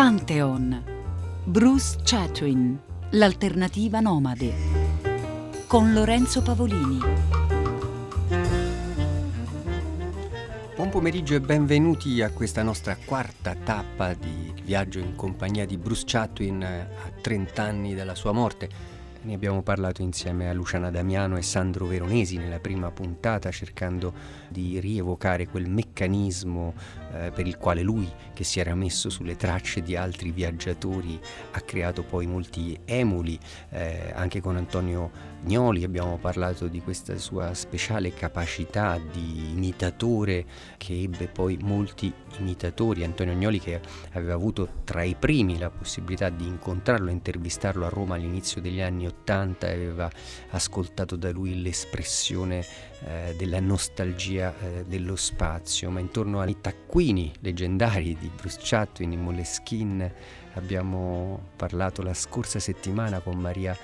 Pantheon. Bruce Chatwin, l'alternativa nomade. Con Lorenzo Pavolini. Buon pomeriggio e benvenuti a questa nostra quarta tappa di viaggio in compagnia di Bruce Chatwin a 30 anni dalla sua morte. Ne abbiamo parlato insieme a Luciana Damiano e Sandro Veronesi nella prima puntata cercando di rievocare quel meccanismo eh, per il quale lui, che si era messo sulle tracce di altri viaggiatori, ha creato poi molti emuli. Eh, anche con Antonio Gnoli abbiamo parlato di questa sua speciale capacità di imitatore che ebbe poi molti imitatori. Antonio Gnoli che aveva avuto tra i primi la possibilità di incontrarlo intervistarlo a Roma all'inizio degli anni 80 e aveva ascoltato da lui l'espressione eh, della nostalgia eh, dello spazio, ma intorno ai taccuini leggendari di Bruce Chatwin, i Moleskin, abbiamo parlato la scorsa settimana con Maria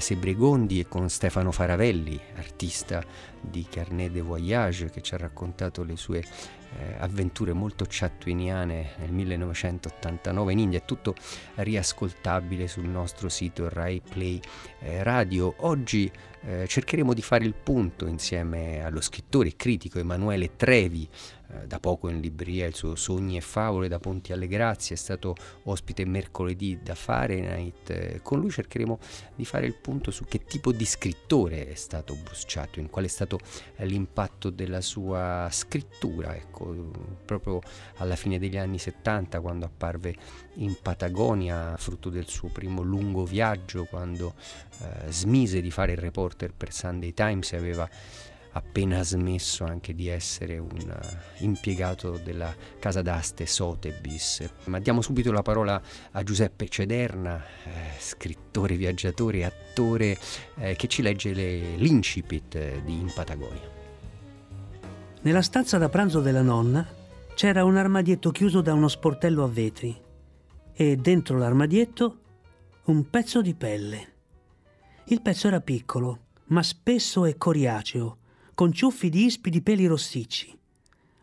Sebregondi e con Stefano Faravelli, artista di Carnet de Voyage, che ci ha raccontato le sue eh, avventure molto chatwiniane nel 1989 in India. È tutto riascoltabile sul nostro sito Rai Play eh, Radio. Oggi eh, cercheremo di fare il punto insieme allo scrittore e critico Emanuele Trevi, da poco in libreria il suo Sogni e Favole da Ponti alle Grazie, è stato ospite mercoledì da Fahrenheit. Eh, con lui cercheremo di fare il punto su che tipo di scrittore è stato Bruce Chatwin, qual è stato eh, l'impatto della sua scrittura, ecco, proprio alla fine degli anni 70 quando apparve in Patagonia, frutto del suo primo lungo viaggio, quando eh, smise di fare il reporter per Sunday Times e aveva appena smesso anche di essere un uh, impiegato della casa d'aste Sotheby's. Ma diamo subito la parola a Giuseppe Cederna, eh, scrittore, viaggiatore, attore, eh, che ci legge le, l'incipit eh, di In Patagonia. Nella stanza da pranzo della nonna c'era un armadietto chiuso da uno sportello a vetri e dentro l'armadietto un pezzo di pelle. Il pezzo era piccolo, ma spesso e coriaceo, con ciuffi di ispidi peli rossicci.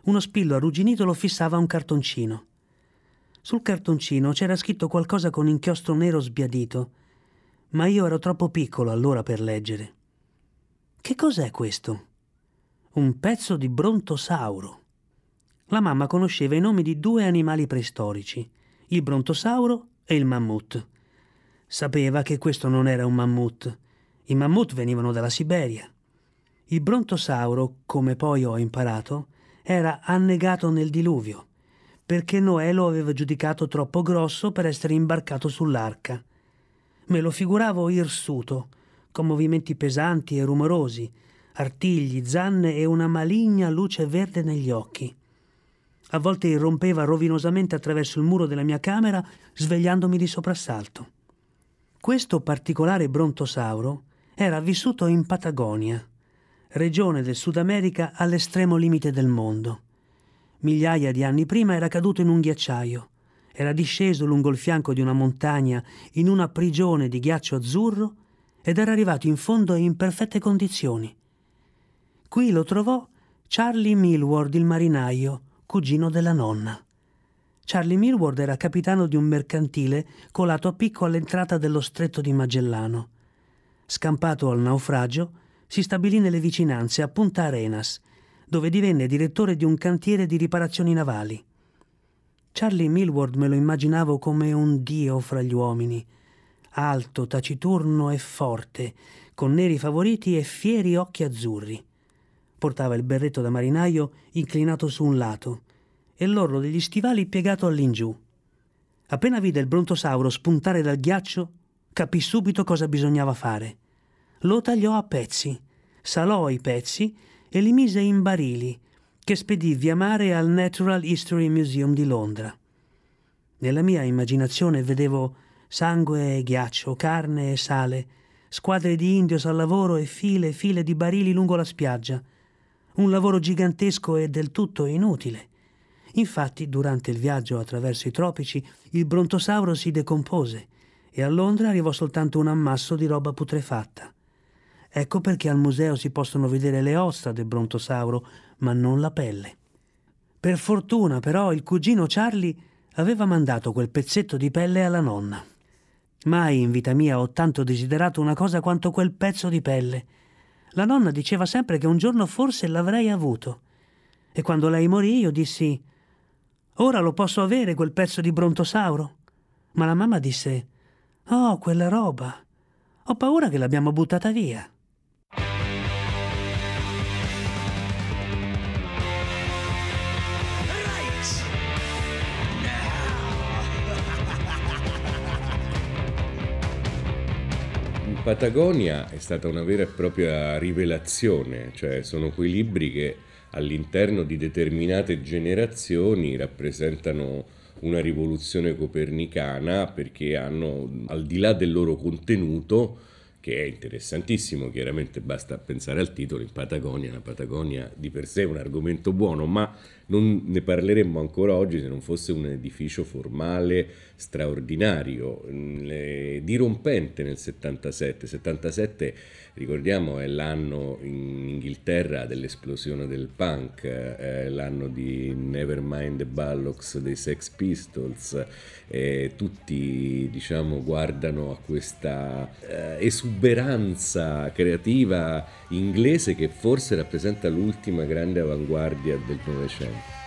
Uno spillo arrugginito lo fissava a un cartoncino. Sul cartoncino c'era scritto qualcosa con inchiostro nero sbiadito, ma io ero troppo piccolo allora per leggere. Che cos'è questo? Un pezzo di brontosauro. La mamma conosceva i nomi di due animali preistorici, il brontosauro e il mammut. Sapeva che questo non era un mammut. I mammut venivano dalla Siberia. Il brontosauro, come poi ho imparato, era annegato nel diluvio, perché Noè lo aveva giudicato troppo grosso per essere imbarcato sull'arca. Me lo figuravo irsuto, con movimenti pesanti e rumorosi, artigli, zanne e una maligna luce verde negli occhi. A volte irrompeva rovinosamente attraverso il muro della mia camera, svegliandomi di soprassalto. Questo particolare brontosauro era vissuto in Patagonia, regione del Sud America all'estremo limite del mondo. Migliaia di anni prima era caduto in un ghiacciaio, era disceso lungo il fianco di una montagna in una prigione di ghiaccio azzurro ed era arrivato in fondo in perfette condizioni. Qui lo trovò Charlie Millward, il marinaio, cugino della nonna. Charlie Millward era capitano di un mercantile colato a picco all'entrata dello stretto di Magellano. Scampato al naufragio, si stabilì nelle vicinanze a Punta Arenas, dove divenne direttore di un cantiere di riparazioni navali. Charlie Millward me lo immaginavo come un dio fra gli uomini, alto, taciturno e forte, con neri favoriti e fieri occhi azzurri. Portava il berretto da marinaio inclinato su un lato e l'orlo degli stivali piegato all'ingiù. Appena vide il brontosauro spuntare dal ghiaccio, capì subito cosa bisognava fare lo tagliò a pezzi, salò i pezzi e li mise in barili che spedì via mare al Natural History Museum di Londra. Nella mia immaginazione vedevo sangue e ghiaccio, carne e sale, squadre di indios al lavoro e file e file di barili lungo la spiaggia. Un lavoro gigantesco e del tutto inutile. Infatti, durante il viaggio attraverso i tropici, il brontosauro si decompose e a Londra arrivò soltanto un ammasso di roba putrefatta. Ecco perché al museo si possono vedere le ossa del brontosauro, ma non la pelle. Per fortuna, però, il cugino Charlie aveva mandato quel pezzetto di pelle alla nonna. Mai in vita mia ho tanto desiderato una cosa quanto quel pezzo di pelle. La nonna diceva sempre che un giorno forse l'avrei avuto. E quando lei morì io dissi Ora lo posso avere quel pezzo di brontosauro? Ma la mamma disse Oh, quella roba. Ho paura che l'abbiamo buttata via. Patagonia è stata una vera e propria rivelazione, cioè sono quei libri che all'interno di determinate generazioni rappresentano una rivoluzione copernicana perché hanno, al di là del loro contenuto, che è interessantissimo, chiaramente basta pensare al titolo, in Patagonia, la Patagonia di per sé è un argomento buono, ma non ne parleremmo ancora oggi se non fosse un edificio formale straordinario, dirompente nel 77. 77 ricordiamo è l'anno in Inghilterra dell'esplosione del punk, è l'anno di Nevermind the Ballocks dei Sex Pistols, tutti diciamo guardano a questa eh, esuberanza creativa inglese che forse rappresenta l'ultima grande avanguardia del Novecento.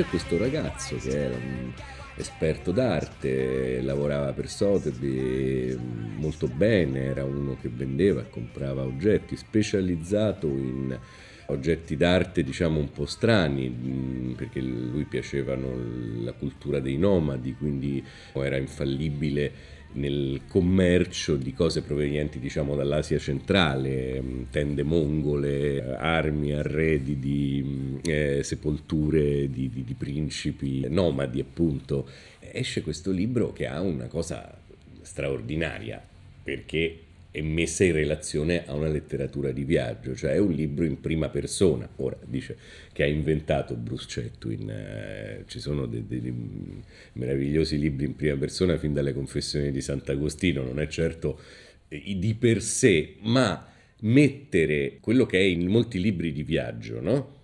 C'è questo ragazzo che era un esperto d'arte, lavorava per Sotheby molto bene, era uno che vendeva e comprava oggetti, specializzato in oggetti d'arte diciamo un po' strani perché lui piacevano la cultura dei nomadi quindi era infallibile nel commercio di cose provenienti diciamo dall'Asia centrale, mm, tende mongole, armi, arredi di mm, eh, sepolture di, di, di principi nomadi appunto. Esce questo libro che ha una cosa straordinaria perché è messa in relazione a una letteratura di viaggio, cioè è un libro in prima persona. Ora dice che ha inventato Bruce Chatwin, eh, ci sono dei, dei, meravigliosi libri in prima persona fin dalle confessioni di Sant'Agostino, non è certo eh, di per sé, ma mettere quello che è in molti libri di viaggio, no?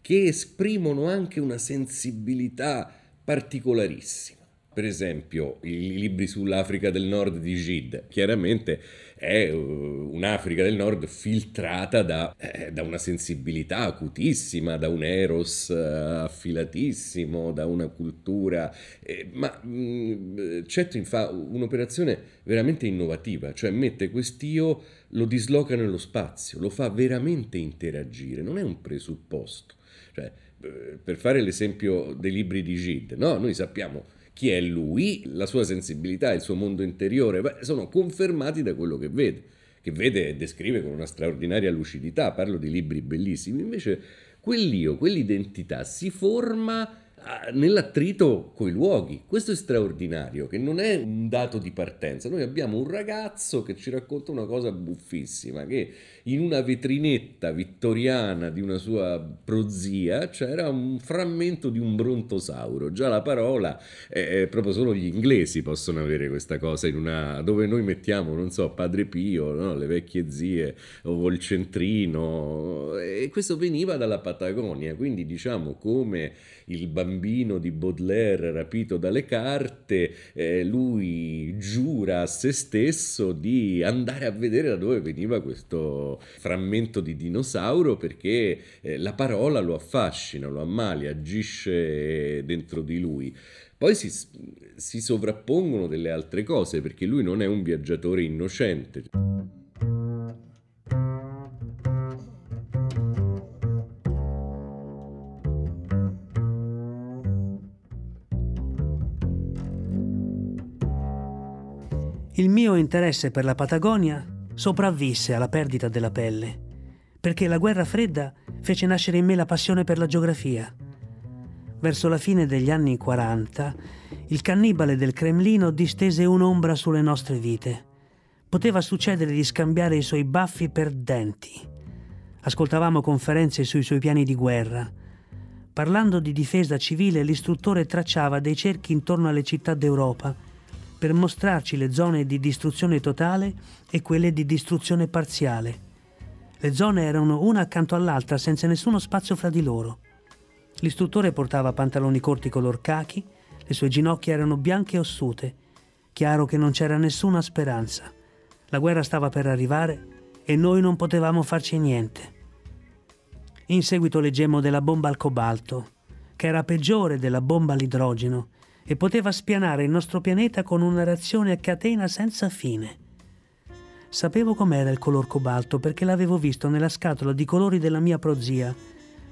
che esprimono anche una sensibilità particolarissima. Per esempio, i libri sull'Africa del Nord di Gide, chiaramente è uh, un'Africa del Nord filtrata da, eh, da, una sensibilità acutissima, da un eros uh, affilatissimo, da una cultura, eh, ma mm, Chetwin fa un'operazione veramente innovativa, cioè mette quest'io, lo disloca nello spazio, lo fa veramente interagire, non è un presupposto. Cioè, eh, per fare l'esempio dei libri di Gide, no? noi sappiamo chi è lui, la sua sensibilità, il suo mondo interiore, beh, sono confermati da quello che vede, che vede e descrive con una straordinaria lucidità, parlo di libri bellissimi, invece quell'io, quell'identità si forma nell'attrito coi luoghi. Questo è straordinario, che non è un dato di partenza. Noi abbiamo un ragazzo che ci racconta una cosa buffissima, che in una vetrinetta vittoriana di una sua prozia c'era un frammento di un brontosauro. Già la parola, eh, proprio solo gli inglesi possono avere questa cosa in una, dove noi mettiamo, non so, Padre Pio, no? le vecchie zie o il centrino. E questo veniva dalla Patagonia, quindi diciamo come il bambino di Baudelaire rapito dalle carte, eh, lui giura a se stesso di andare a vedere da dove veniva questo frammento di dinosauro perché eh, la parola lo affascina, lo ammalia, agisce dentro di lui. Poi si, si sovrappongono delle altre cose perché lui non è un viaggiatore innocente. Interesse per la Patagonia sopravvisse alla perdita della pelle, perché la guerra fredda fece nascere in me la passione per la geografia. Verso la fine degli anni 40, il cannibale del Cremlino distese un'ombra sulle nostre vite. poteva succedere di scambiare i suoi baffi per denti. Ascoltavamo conferenze sui suoi piani di guerra. Parlando di difesa civile, l'istruttore tracciava dei cerchi intorno alle città d'Europa per mostrarci le zone di distruzione totale e quelle di distruzione parziale. Le zone erano una accanto all'altra senza nessuno spazio fra di loro. L'istruttore portava pantaloni corti color cachi, le sue ginocchia erano bianche e ossute. Chiaro che non c'era nessuna speranza. La guerra stava per arrivare e noi non potevamo farci niente. In seguito leggemmo della bomba al cobalto, che era peggiore della bomba all'idrogeno e poteva spianare il nostro pianeta con una reazione a catena senza fine. Sapevo com'era il color cobalto perché l'avevo visto nella scatola di colori della mia prozia,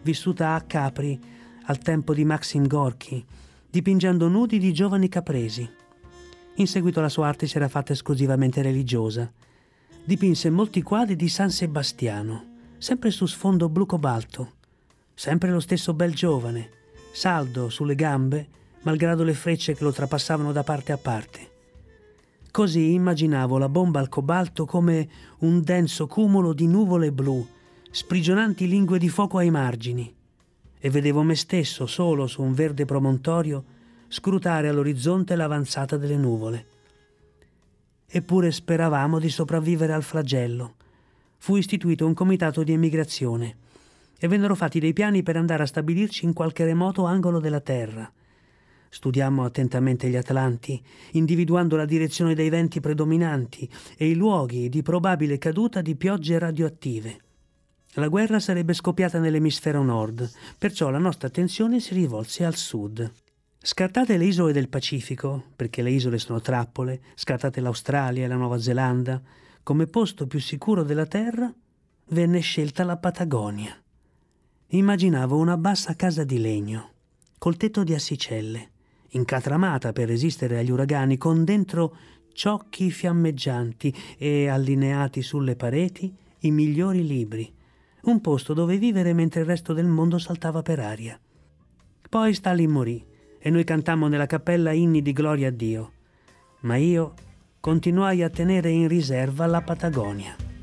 vissuta a Capri al tempo di Maxim Gorky, dipingendo nudi di giovani capresi. In seguito la sua arte si era fatta esclusivamente religiosa. Dipinse molti quadri di San Sebastiano, sempre su sfondo blu cobalto. Sempre lo stesso bel giovane, saldo sulle gambe, malgrado le frecce che lo trapassavano da parte a parte. Così immaginavo la bomba al cobalto come un denso cumulo di nuvole blu, sprigionanti lingue di fuoco ai margini, e vedevo me stesso solo su un verde promontorio scrutare all'orizzonte l'avanzata delle nuvole. Eppure speravamo di sopravvivere al flagello. Fu istituito un comitato di emigrazione e vennero fatti dei piani per andare a stabilirci in qualche remoto angolo della terra – Studiammo attentamente gli Atlanti, individuando la direzione dei venti predominanti e i luoghi di probabile caduta di piogge radioattive. La guerra sarebbe scoppiata nell'emisfero nord, perciò la nostra attenzione si rivolse al sud. Scartate le isole del Pacifico, perché le isole sono trappole, scartate l'Australia e la Nuova Zelanda, come posto più sicuro della Terra, venne scelta la Patagonia. Immaginavo una bassa casa di legno, col tetto di assicelle, incatramata per resistere agli uragani, con dentro ciocchi fiammeggianti e allineati sulle pareti i migliori libri, un posto dove vivere mentre il resto del mondo saltava per aria. Poi Stalin morì e noi cantammo nella cappella inni di gloria a Dio, ma io continuai a tenere in riserva la Patagonia.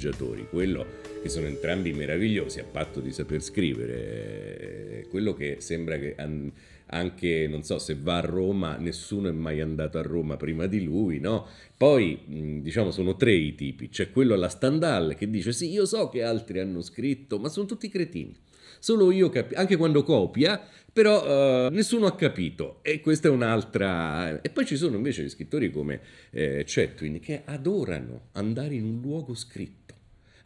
Viaggiatori, quello che sono entrambi meravigliosi a patto di saper scrivere, quello che sembra che anche, non so, se va a Roma, nessuno è mai andato a Roma prima di lui, no? Poi, diciamo, sono tre i tipi, c'è quello alla Stendhal che dice sì, io so che altri hanno scritto, ma sono tutti cretini. Solo io capisco, anche quando copia, però uh, nessuno ha capito e questa è un'altra... E poi ci sono invece gli scrittori come eh, Chetwin che adorano andare in un luogo scritto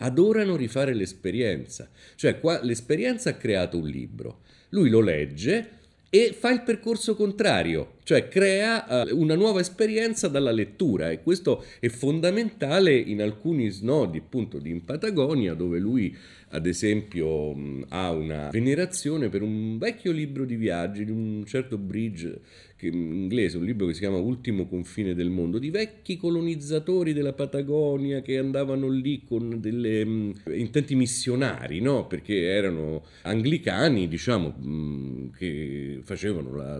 adorano rifare l'esperienza. Cioè, qua l'esperienza ha creato un libro, lui lo legge e fa il percorso contrario, cioè crea uh, una nuova esperienza dalla lettura e questo è fondamentale in alcuni snodi appunto in Patagonia dove lui ad esempio ha una venerazione per un vecchio libro di viaggi di un certo Bridge che, in inglese, un libro che si chiama Ultimo confine del mondo, di vecchi colonizzatori della Patagonia che andavano lì con delle mh, intenti missionari, no? perché erano anglicani, diciamo, mh, che facevano la,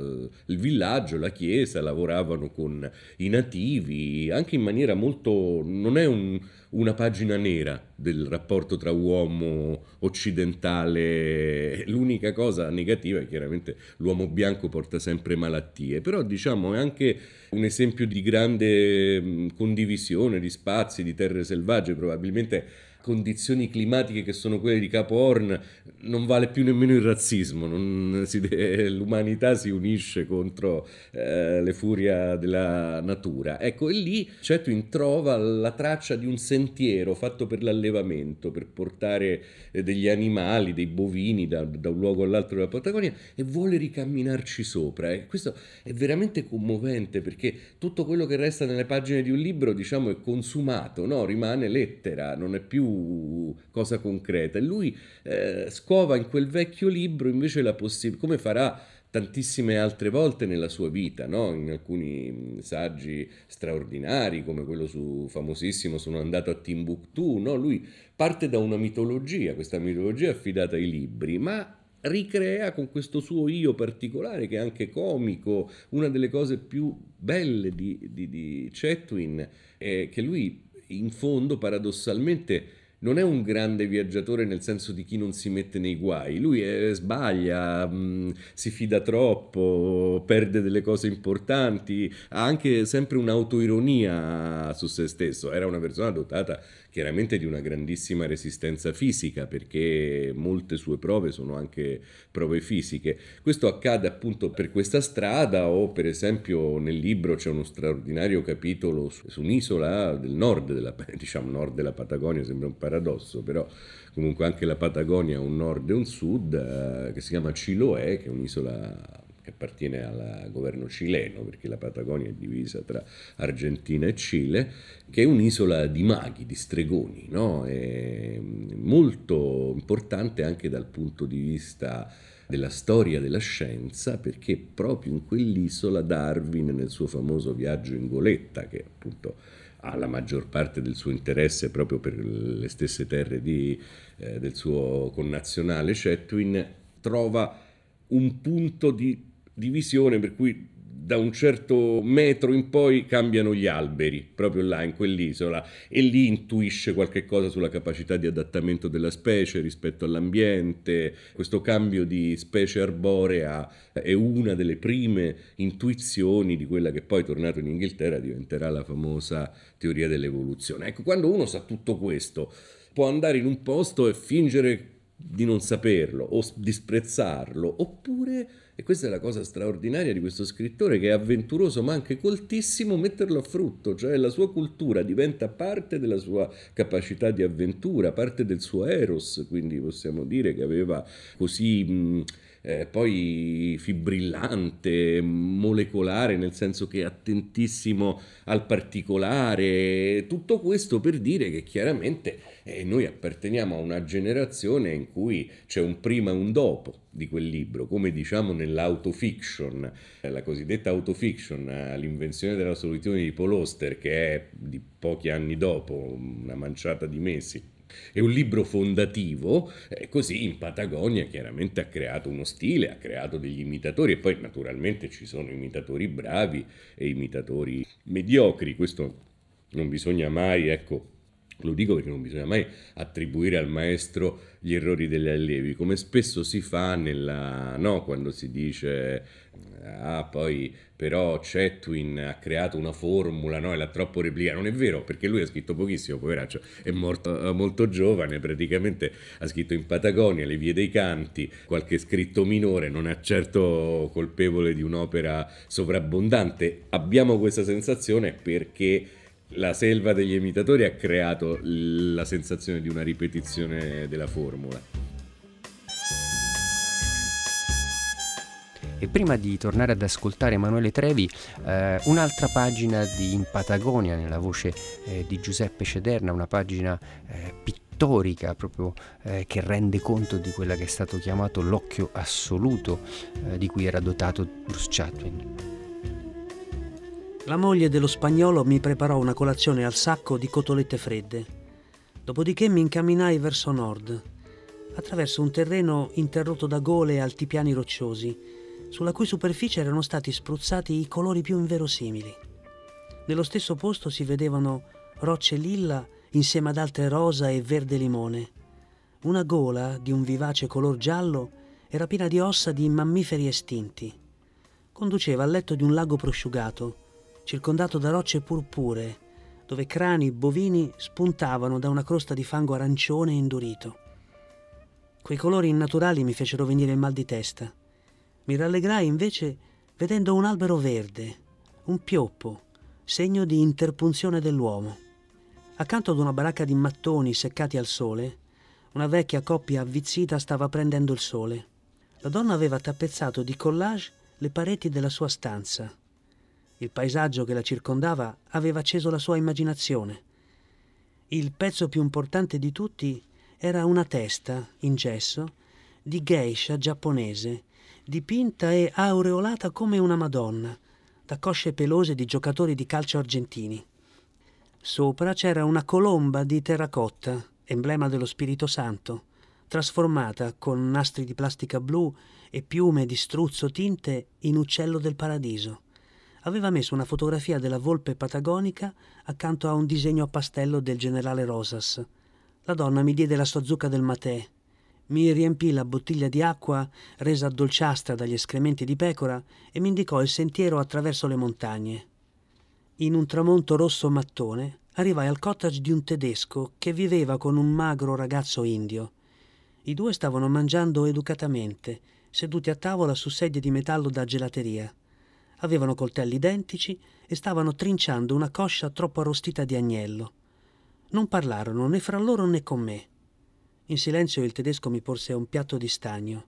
il villaggio, la chiesa, lavoravano con i nativi, anche in maniera molto... non è un una pagina nera del rapporto tra uomo occidentale. L'unica cosa negativa è chiaramente l'uomo bianco porta sempre malattie, però diciamo è anche un esempio di grande condivisione di spazi, di terre selvagge, probabilmente condizioni climatiche che sono quelle di Capo Horn non vale più nemmeno il razzismo, si deve, l'umanità si unisce contro eh, le furie della natura. Ecco, e lì Cetwin trova la traccia di un sentiero fatto per l'allevamento, per portare eh, degli animali, dei bovini da, da, un luogo all'altro della Patagonia e vuole ricamminarci sopra. E questo è veramente commovente perché tutto quello che resta nelle pagine di un libro, diciamo, è consumato, no? rimane lettera, non è cosa concreta. E lui eh, scova in quel vecchio libro invece la possibilità, come farà tantissime altre volte nella sua vita, no? in alcuni saggi straordinari come quello su, famosissimo Sono andato a Timbuktu, no? lui parte da una mitologia, questa mitologia è affidata ai libri, ma ricrea con questo suo io particolare che è anche comico, una delle cose più belle di, di, di Chetwin è che lui in fondo paradossalmente non è un grande viaggiatore nel senso di chi non si mette nei guai, lui è, sbaglia, mh, mm, si fida troppo, perde delle cose importanti, ha anche sempre un'autoironia su se stesso, era una persona dotata chiaramente di una grandissima resistenza fisica perché molte sue prove sono anche prove fisiche. Questo accade appunto per questa strada o per esempio nel libro c'è uno straordinario capitolo su, su un'isola del nord della, diciamo nord della Patagonia, sembra un paradosso, però comunque anche la Patagonia ha un nord e un sud eh, che si chiama Chiloé, che è un'isola che appartiene al governo cileno, perché la Patagonia è divisa tra Argentina e Cile, che è un'isola di maghi, di stregoni, no? è molto importante anche dal punto di vista della storia della scienza, perché proprio in quell'isola Darwin, nel suo famoso viaggio in goletta, che appunto ha la maggior parte del suo interesse proprio per le stesse terre di, eh, del suo connazionale Chetwin, trova un punto di divisione per cui da un certo metro in poi cambiano gli alberi, proprio là in quell'isola, e lì intuisce qualche cosa sulla capacità di adattamento della specie rispetto all'ambiente. Questo cambio di specie arborea è una delle prime intuizioni di quella che poi, tornato in Inghilterra, diventerà la famosa teoria dell'evoluzione. Ecco, quando uno sa tutto questo, può andare in un posto e fingere di non saperlo o disprezzarlo, oppure e questa è la cosa straordinaria di questo scrittore che è avventuroso ma anche coltissimo metterlo a frutto, cioè la sua cultura diventa parte della sua capacità di avventura, parte del suo eros, quindi possiamo dire che aveva così... Mh, eh, poi fibrillante, molecolare, nel senso che attentissimo al particolare, tutto questo per dire che chiaramente eh, noi apparteniamo a una generazione in cui c'è un prima e un dopo di quel libro, come diciamo nell'autofiction, eh, la cosiddetta autofiction, eh, l'invenzione della soluzione di Paul Oster, che è di pochi anni dopo, una manciata di mesi è un libro fondativo, eh, così in Patagonia chiaramente ha creato uno stile, ha creato degli imitatori e poi naturalmente ci sono imitatori bravi e imitatori mediocri, questo non bisogna mai, ecco, lo dico perché non bisogna mai attribuire al maestro gli errori degli allievi, come spesso si fa nella, no, quando si dice ah poi però Chetwin ha creato una formula no, e l'ha troppo replicata, non è vero perché lui ha scritto pochissimo, poveraccio, è morto molto giovane, praticamente ha scritto in Patagonia, Le vie dei canti, qualche scritto minore, non è certo colpevole di un'opera sovrabbondante, abbiamo questa sensazione perché la selva degli imitatori ha creato la sensazione di una ripetizione della formula. E prima di tornare ad ascoltare Emanuele Trevi, eh, un'altra pagina di In Patagonia nella voce eh, di Giuseppe Cederna, una pagina eh, pittorica proprio eh, che rende conto di quella che è stato chiamato l'occhio assoluto eh, di cui era dotato Bruce Chatwin. La moglie dello spagnolo mi preparò una colazione al sacco di cotolette fredde. Dopodiché mi incamminai verso nord, attraverso un terreno interrotto da gole e altipiani rocciosi, sulla cui superficie erano stati spruzzati i colori più inverosimili. Nello stesso posto si vedevano rocce lilla insieme ad altre rosa e verde limone. Una gola di un vivace color giallo era piena di ossa di mammiferi estinti. Conduceva al letto di un lago prosciugato, circondato da rocce purpuree, dove crani bovini spuntavano da una crosta di fango arancione e indurito. Quei colori innaturali mi fecero venire il mal di testa. Mi rallegrai invece vedendo un albero verde, un pioppo, segno di interpunzione dell'uomo. Accanto ad una baracca di mattoni seccati al sole, una vecchia coppia avvizzita stava prendendo il sole. La donna aveva tappezzato di collage le pareti della sua stanza. Il paesaggio che la circondava aveva acceso la sua immaginazione. Il pezzo più importante di tutti era una testa, in gesso, di geisha giapponese, dipinta e aureolata come una Madonna, da cosce pelose di giocatori di calcio argentini. Sopra c'era una colomba di terracotta, emblema dello Spirito Santo, trasformata con nastri di plastica blu e piume di struzzo tinte in uccello del paradiso. Aveva messo una fotografia della volpe patagonica accanto a un disegno a pastello del generale Rosas. La donna mi diede la sua zucca del matè, mi riempì la bottiglia di acqua resa dolciastra dagli escrementi di pecora e mi indicò il sentiero attraverso le montagne. In un tramonto rosso mattone arrivai al cottage di un tedesco che viveva con un magro ragazzo indio. I due stavano mangiando educatamente, seduti a tavola su sedie di metallo da gelateria. Avevano coltelli identici e stavano trinciando una coscia troppo arrostita di agnello. Non parlarono né fra loro né con me. In silenzio il tedesco mi porse un piatto di stagno.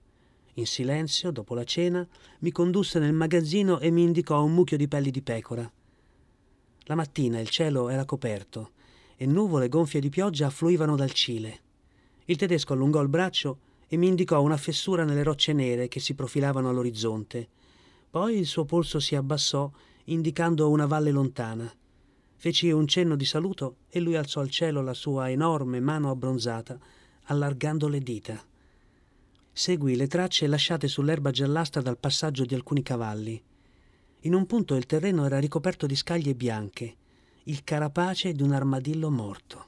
In silenzio, dopo la cena, mi condusse nel magazzino e mi indicò un mucchio di pelli di pecora. La mattina il cielo era coperto e nuvole gonfie di pioggia affluivano dal Cile. Il tedesco allungò il braccio e mi indicò una fessura nelle rocce nere che si profilavano all'orizzonte. Poi il suo polso si abbassò, indicando una valle lontana. Feci un cenno di saluto e lui alzò al cielo la sua enorme mano abbronzata allargando le dita. Seguì le tracce lasciate sull'erba giallastra dal passaggio di alcuni cavalli. In un punto il terreno era ricoperto di scaglie bianche, il carapace di un armadillo morto.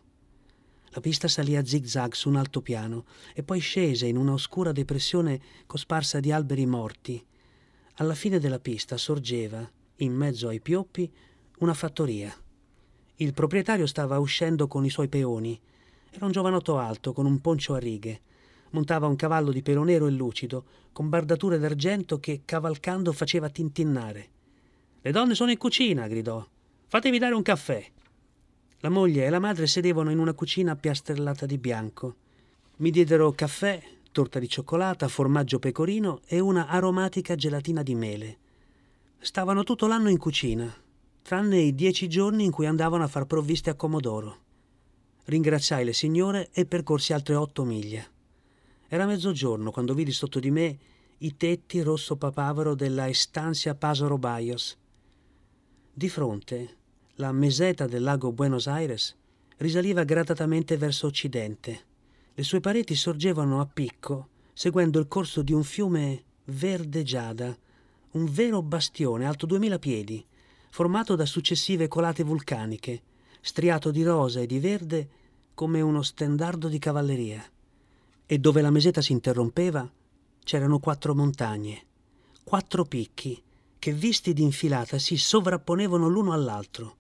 La pista salì a zig-zag su un altopiano e poi scese in una oscura depressione cosparsa di alberi morti. Alla fine della pista sorgeva, in mezzo ai pioppi, una fattoria. Il proprietario stava uscendo con i suoi peoni era un giovanotto alto, con un poncio a righe. Montava un cavallo di pelo nero e lucido, con bardature d'argento che, cavalcando, faceva tintinnare. Le donne sono in cucina, gridò. Fatevi dare un caffè. La moglie e la madre sedevano in una cucina piastrellata di bianco. Mi diedero caffè, torta di cioccolata, formaggio pecorino e una aromatica gelatina di mele. Stavano tutto l'anno in cucina, tranne i dieci giorni in cui andavano a far provviste a Comodoro ringraziai le signore e percorsi altre otto miglia. Era mezzogiorno quando vidi sotto di me i tetti rosso papavero della Estancia Pasoro Baios. Di fronte, la meseta del lago Buenos Aires risaliva gradatamente verso occidente. Le sue pareti sorgevano a picco, seguendo il corso di un fiume verde giada, un vero bastione alto duemila piedi, formato da successive colate vulcaniche, striato di rosa e di verde come uno stendardo di cavalleria. E dove la meseta si interrompeva c'erano quattro montagne, quattro picchi che visti d'infilata si sovrapponevano l'uno all'altro.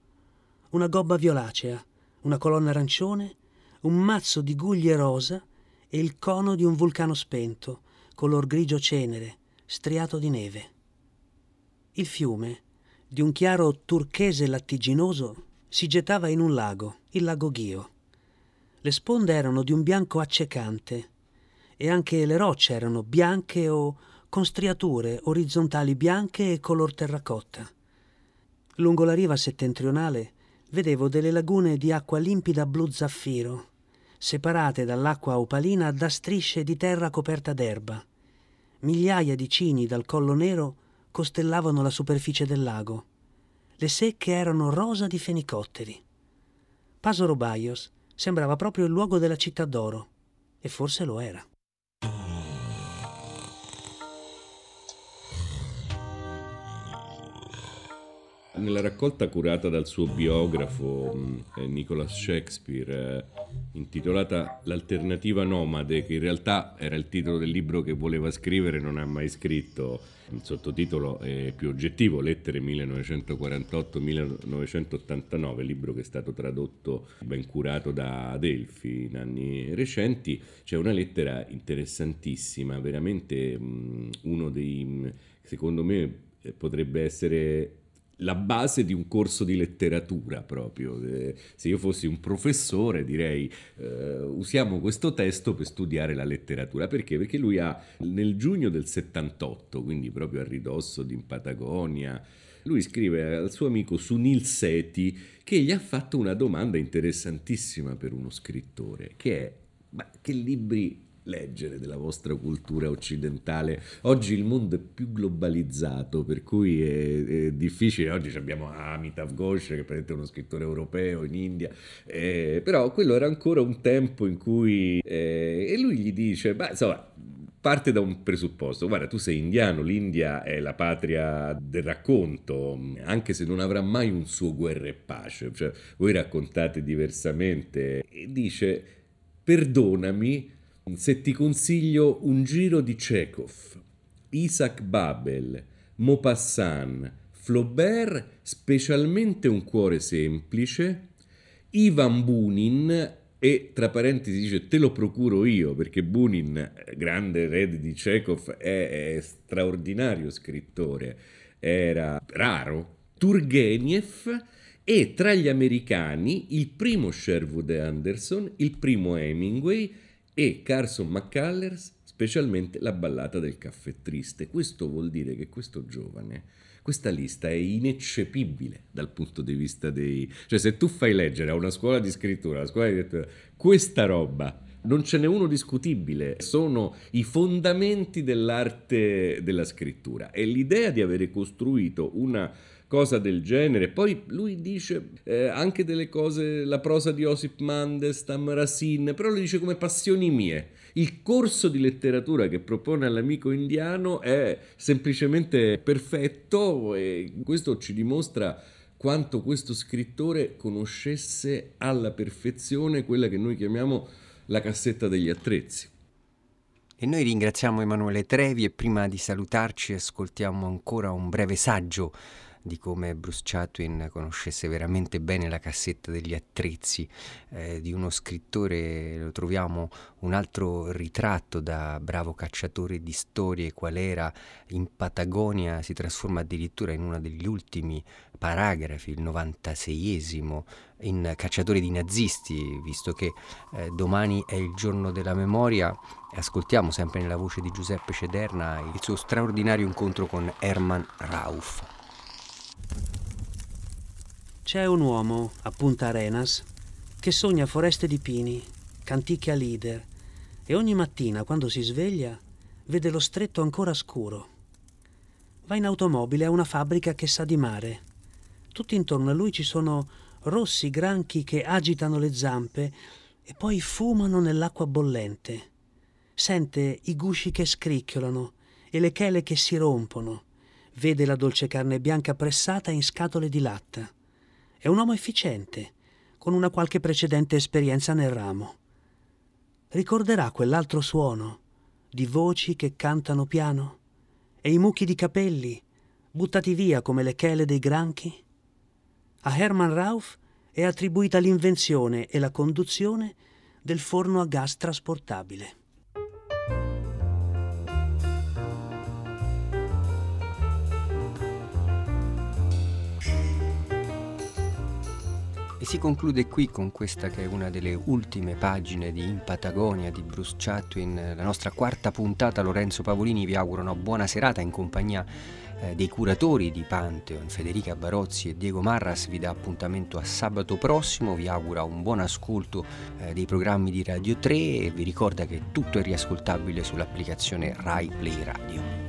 Una gobba violacea, una colonna arancione, un mazzo di guglie rosa e il cono di un vulcano spento, color grigio cenere, striato di neve. Il fiume, di un chiaro turchese lattiginoso, si gettava in un lago, il lago Ghio. Le sponde erano di un bianco accecante e anche le rocce erano bianche o con striature orizzontali bianche e color terracotta. Lungo la riva settentrionale vedevo delle lagune di acqua limpida blu zaffiro, separate dall'acqua opalina da strisce di terra coperta d'erba. Migliaia di cigni dal collo nero costellavano la superficie del lago. Le secche erano rosa di fenicotteri. Pasoro Baios sembrava proprio il luogo della città d'oro, e forse lo era. Nella raccolta curata dal suo biografo eh, Nicholas Shakespeare, eh, intitolata L'alternativa nomade, che in realtà era il titolo del libro che voleva scrivere, non ha mai scritto, il sottotitolo è più oggettivo, Lettere 1948-1989, libro che è stato tradotto, ben curato da Adelphi in anni recenti. C'è una lettera interessantissima, veramente uno dei, secondo me, eh, potrebbe essere la base di un corso di letteratura proprio. Eh, se io fossi un professore direi eh, usiamo questo testo per studiare la letteratura. Perché? Perché lui ha nel giugno del 78, quindi proprio a ridosso di in Patagonia, lui scrive al suo amico Sunil Seti che gli ha fatto una domanda interessantissima per uno scrittore, che è ma che libri leggere della vostra cultura occidentale. Oggi il mondo è più globalizzato, per cui è, è difficile. Oggi abbiamo Amitav Ghosh, che è uno scrittore europeo in India, eh, però quello era ancora un tempo in cui... Eh, e lui gli dice, beh, insomma, parte da un presupposto, guarda tu sei indiano, l'India è la patria del racconto, anche se non avrà mai un suo guerra e pace, cioè voi raccontate diversamente, e dice perdonami se ti consiglio un giro di Chekhov, Isaac Babel, Maupassant, Flaubert, specialmente Un cuore semplice, Ivan Bunin e tra parentesi dice te lo procuro io perché Bunin, grande erede di Chekhov, è, è straordinario scrittore, era raro, Turgenev e tra gli americani il primo Sherwood Anderson, il primo Hemingway, e Carson McCullers, specialmente la ballata del caffè triste. Questo vuol dire che questo giovane, questa lista è ineccepibile dal punto di vista dei... Cioè se tu fai leggere a una scuola di scrittura, a una scuola di lettura, questa roba, non ce n'è uno discutibile, sono i fondamenti dell'arte della scrittura e l'idea di avere costruito una cosa del genere. Poi lui dice eh, anche delle cose, la prosa di Osip Mandelstam, Racine, però lo dice come passioni mie. Il corso di letteratura che propone all'amico indiano è semplicemente perfetto e questo ci dimostra quanto questo scrittore conoscesse alla perfezione quella che noi chiamiamo la cassetta degli attrezzi. E noi ringraziamo Emanuele Trevi e prima di salutarci ascoltiamo ancora un breve saggio di come Bruce Chatwin conoscesse veramente bene la cassetta degli attrezzi eh, di uno scrittore, lo troviamo un altro ritratto da bravo cacciatore di storie qual era in Patagonia, si trasforma addirittura in uno degli ultimi paragrafi, il 96esimo, in cacciatore di nazisti, visto che eh, domani è il giorno della memoria, ascoltiamo sempre nella voce di Giuseppe Cederna il suo straordinario incontro con Hermann Rauf. C'è un uomo a Punta Arenas che sogna foreste di pini, canticchia leader e ogni mattina quando si sveglia vede lo stretto ancora scuro. Va in automobile a una fabbrica che sa di mare. Tutti intorno a lui ci sono rossi granchi che agitano le zampe e poi fumano nell'acqua bollente. Sente i gusci che scricchiolano e le chele che si rompono vede la dolce carne bianca pressata in scatole di latta. È un uomo efficiente, con una qualche precedente esperienza nel ramo. Ricorderà quell'altro suono di voci che cantano piano e i mucchi di capelli buttati via come le chele dei granchi? A Hermann Rauf è attribuita l'invenzione e la conduzione del forno a gas trasportabile. Si conclude qui con questa che è una delle ultime pagine di In Patagonia di Bruce Chatwin, la nostra quarta puntata. Lorenzo Pavolini vi auguro una buona serata in compagnia eh, dei curatori di Pantheon, Federica Barozzi e Diego Marras. Vi dà appuntamento a sabato prossimo. Vi augura un buon ascolto eh, dei programmi di Radio 3 e vi ricorda che tutto è riascoltabile sull'applicazione Rai Play Radio.